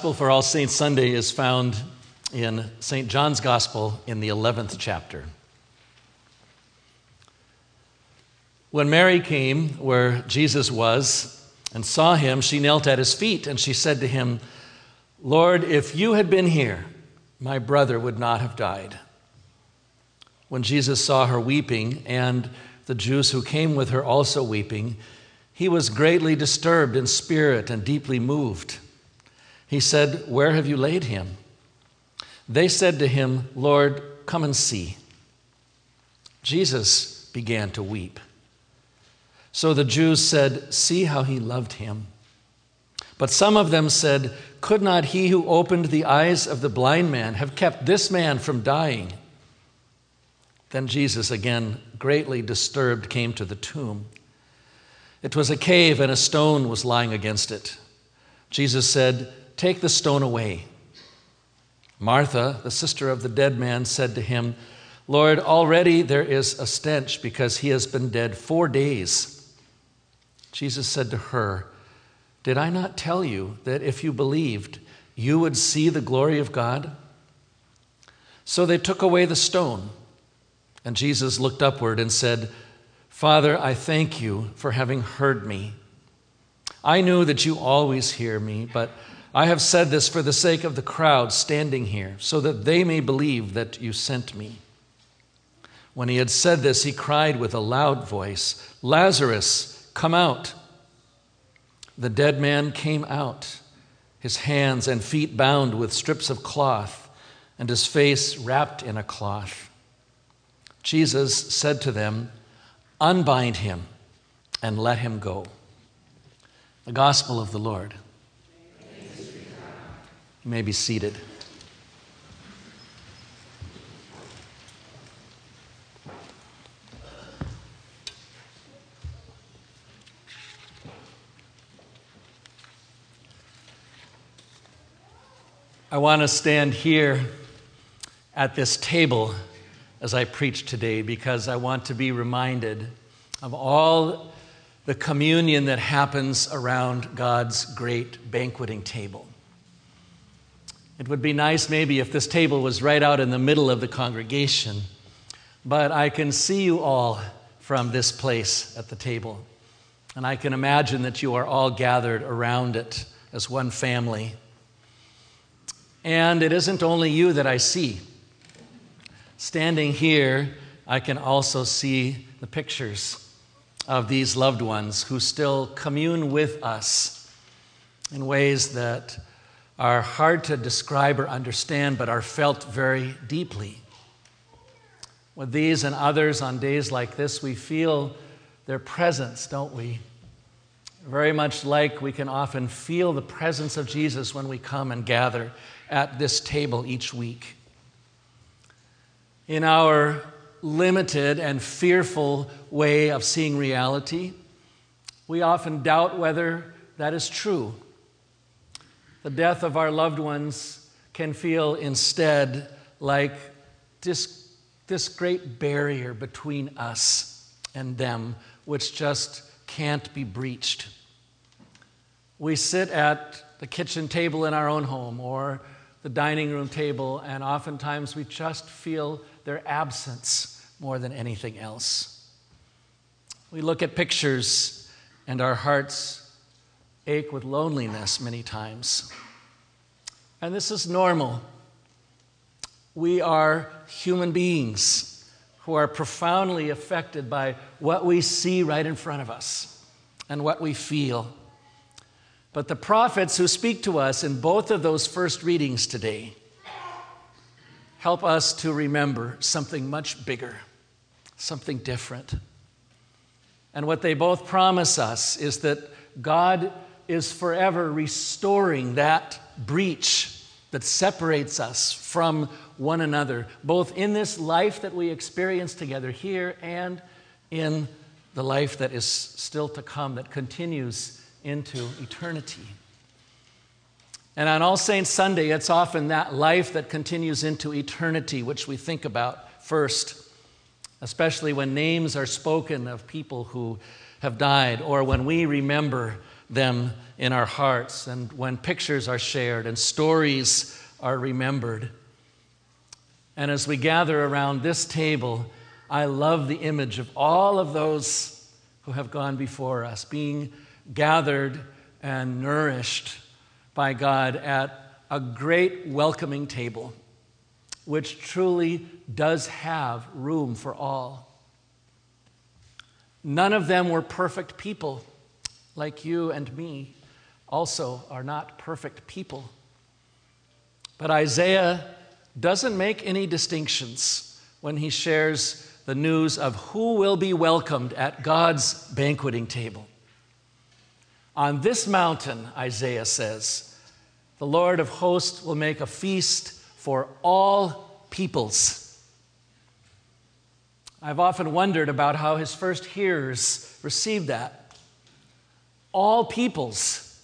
Gospel for All Saints Sunday is found in St. John's Gospel in the 11th chapter. When Mary came where Jesus was and saw him, she knelt at his feet and she said to him, Lord, if you had been here, my brother would not have died. When Jesus saw her weeping and the Jews who came with her also weeping, he was greatly disturbed in spirit and deeply moved. He said, Where have you laid him? They said to him, Lord, come and see. Jesus began to weep. So the Jews said, See how he loved him. But some of them said, Could not he who opened the eyes of the blind man have kept this man from dying? Then Jesus, again greatly disturbed, came to the tomb. It was a cave, and a stone was lying against it. Jesus said, Take the stone away. Martha, the sister of the dead man, said to him, Lord, already there is a stench because he has been dead four days. Jesus said to her, Did I not tell you that if you believed, you would see the glory of God? So they took away the stone, and Jesus looked upward and said, Father, I thank you for having heard me. I knew that you always hear me, but I have said this for the sake of the crowd standing here, so that they may believe that you sent me. When he had said this, he cried with a loud voice, Lazarus, come out. The dead man came out, his hands and feet bound with strips of cloth, and his face wrapped in a cloth. Jesus said to them, Unbind him and let him go. The Gospel of the Lord. You may be seated. I want to stand here at this table as I preach today because I want to be reminded of all the communion that happens around God's great banqueting table. It would be nice maybe if this table was right out in the middle of the congregation, but I can see you all from this place at the table. And I can imagine that you are all gathered around it as one family. And it isn't only you that I see. Standing here, I can also see the pictures of these loved ones who still commune with us in ways that are hard to describe or understand, but are felt very deeply. With these and others on days like this, we feel their presence, don't we? Very much like we can often feel the presence of Jesus when we come and gather at this table each week. In our limited and fearful way of seeing reality, we often doubt whether that is true the death of our loved ones can feel instead like this, this great barrier between us and them, which just can't be breached. We sit at the kitchen table in our own home or the dining room table, and oftentimes we just feel their absence more than anything else. We look at pictures and our hearts ache with loneliness many times. And this is normal. We are human beings who are profoundly affected by what we see right in front of us and what we feel. But the prophets who speak to us in both of those first readings today help us to remember something much bigger, something different. And what they both promise us is that God is forever restoring that breach that separates us from one another, both in this life that we experience together here and in the life that is still to come, that continues into eternity. And on All Saints Sunday, it's often that life that continues into eternity which we think about first, especially when names are spoken of people who have died or when we remember them in our hearts and when pictures are shared and stories are remembered. And as we gather around this table, I love the image of all of those who have gone before us being gathered and nourished by God at a great welcoming table, which truly does have room for all. None of them were perfect people, like you and me also are not perfect people. But Isaiah doesn't make any distinctions when he shares the news of who will be welcomed at God's banqueting table. On this mountain, Isaiah says, the Lord of hosts will make a feast for all peoples. I've often wondered about how his first hearers received that. All peoples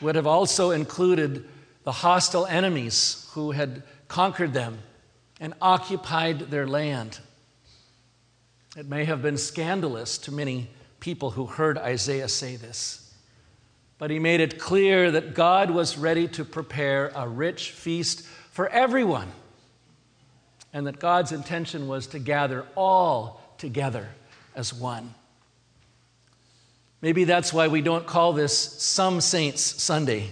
would have also included the hostile enemies who had conquered them and occupied their land. It may have been scandalous to many people who heard Isaiah say this. But he made it clear that God was ready to prepare a rich feast for everyone, and that God's intention was to gather all together as one. Maybe that's why we don't call this Some Saints Sunday.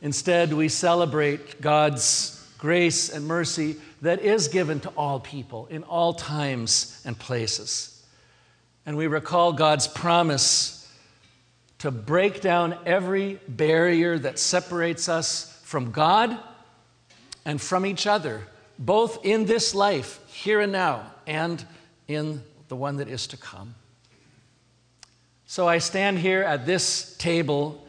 Instead, we celebrate God's grace and mercy that is given to all people in all times and places. And we recall God's promise to break down every barrier that separates us from God and from each other, both in this life, here and now, and in the one that is to come. So I stand here at this table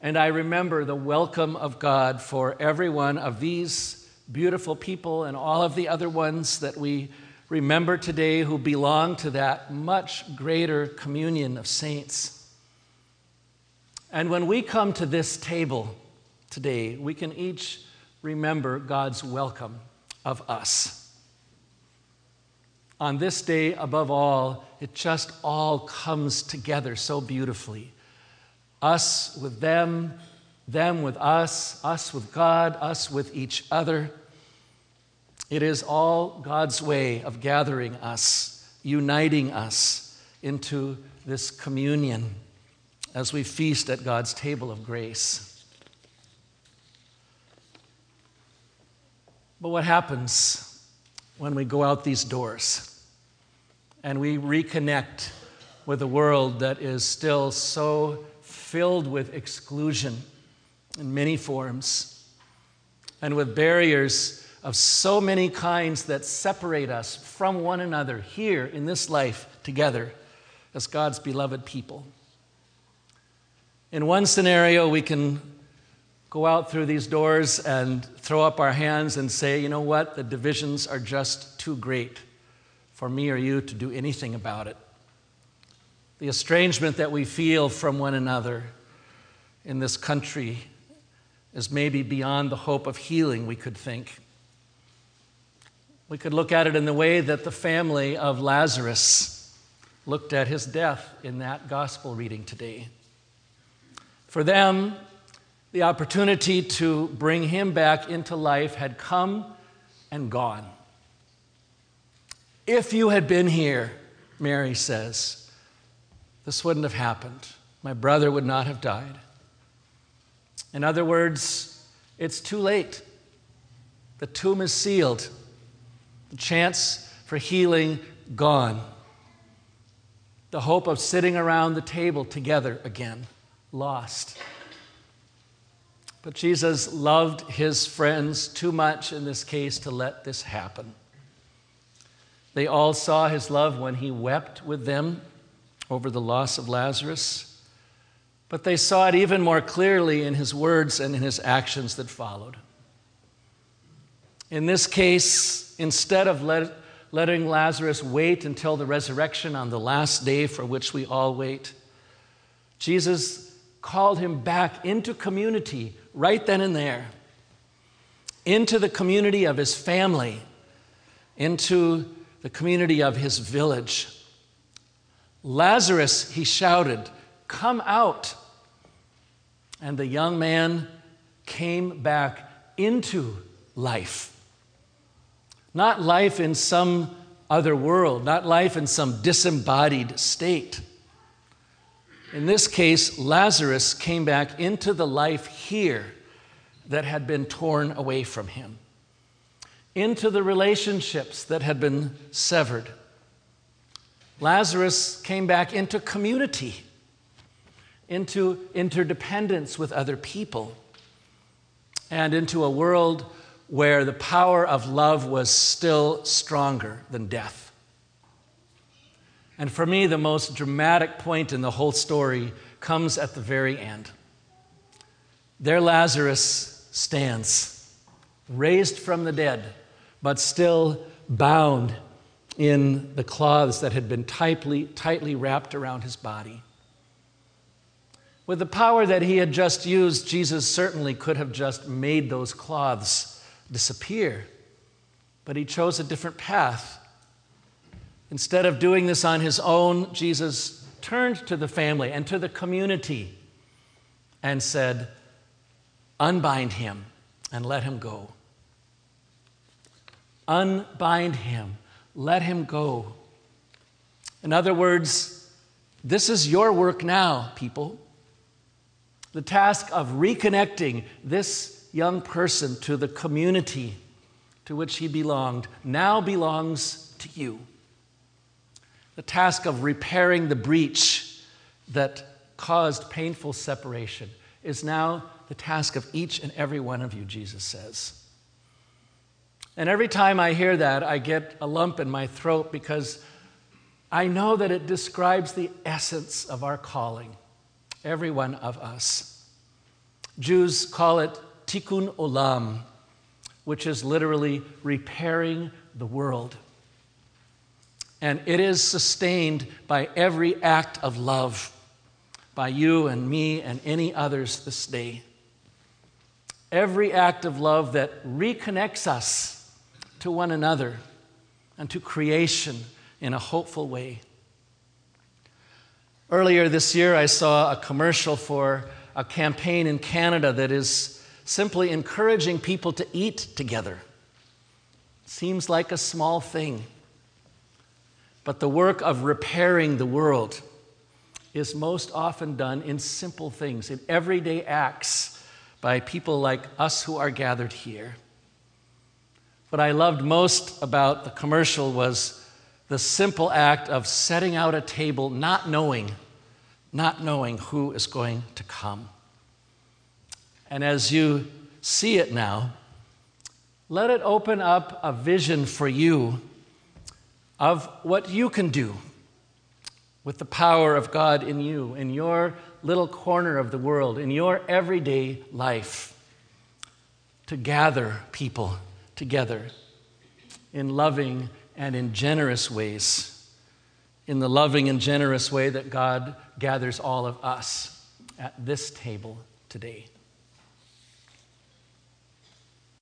and I remember the welcome of God for every one of these beautiful people and all of the other ones that we remember today who belong to that much greater communion of saints. And when we come to this table today, we can each remember God's welcome of us. On this day, above all, it just all comes together so beautifully. Us with them, them with us, us with God, us with each other. It is all God's way of gathering us, uniting us into this communion as we feast at God's table of grace. But what happens when we go out these doors and we reconnect with a world that is still so filled with exclusion in many forms and with barriers of so many kinds that separate us from one another here in this life together as God's beloved people? In one scenario, we can go out through these doors and throw up our hands and say, you know what, the divisions are just too great for me or you to do anything about it. The estrangement that we feel from one another in this country is maybe beyond the hope of healing, we could think. We could look at it in the way that the family of Lazarus looked at his death in that gospel reading today. For them, the opportunity to bring him back into life had come and gone. If you had been here, Mary says, this wouldn't have happened. My brother would not have died. In other words, it's too late. The tomb is sealed, the chance for healing gone, the hope of sitting around the table together again lost. But Jesus loved his friends too much in this case to let this happen. They all saw his love when he wept with them over the loss of Lazarus, but they saw it even more clearly in his words and in his actions that followed. In this case, instead of let, letting Lazarus wait until the resurrection on the last day for which we all wait, Jesus called him back into community right then and there, into the community of his family, into the community of his village. Lazarus, he shouted, come out. And the young man came back into life. Not life in some other world, not life in some disembodied state. In this case, Lazarus came back into the life here that had been torn away from him, into the relationships that had been severed. Lazarus came back into community, into interdependence with other people, and into a world where the power of love was still stronger than death. And for me, the most dramatic point in the whole story comes at the very end. There, Lazarus stands, raised from the dead, but still bound in the cloths that had been tightly, tightly wrapped around his body. With the power that he had just used, Jesus certainly could have just made those cloths disappear. But he chose a different path. Instead of doing this on his own, Jesus turned to the family and to the community and said, Unbind him and let him go. Unbind him, let him go. In other words, this is your work now, people. The task of reconnecting this young person to the community to which he belonged now belongs to you the task of repairing the breach that caused painful separation is now the task of each and every one of you, Jesus says. And every time I hear that, I get a lump in my throat because I know that it describes the essence of our calling, every one of us. Jews call it tikkun olam, which is literally repairing the world and it is sustained by every act of love by you and me and any others this day. Every act of love that reconnects us to one another and to creation in a hopeful way. Earlier this year, I saw a commercial for a campaign in Canada that is simply encouraging people to eat together. Seems like a small thing. But the work of repairing the world is most often done in simple things, in everyday acts by people like us who are gathered here. What I loved most about the commercial was the simple act of setting out a table, not knowing, not knowing who is going to come. And as you see it now, let it open up a vision for you of what you can do with the power of God in you, in your little corner of the world, in your everyday life, to gather people together in loving and in generous ways, in the loving and generous way that God gathers all of us at this table today.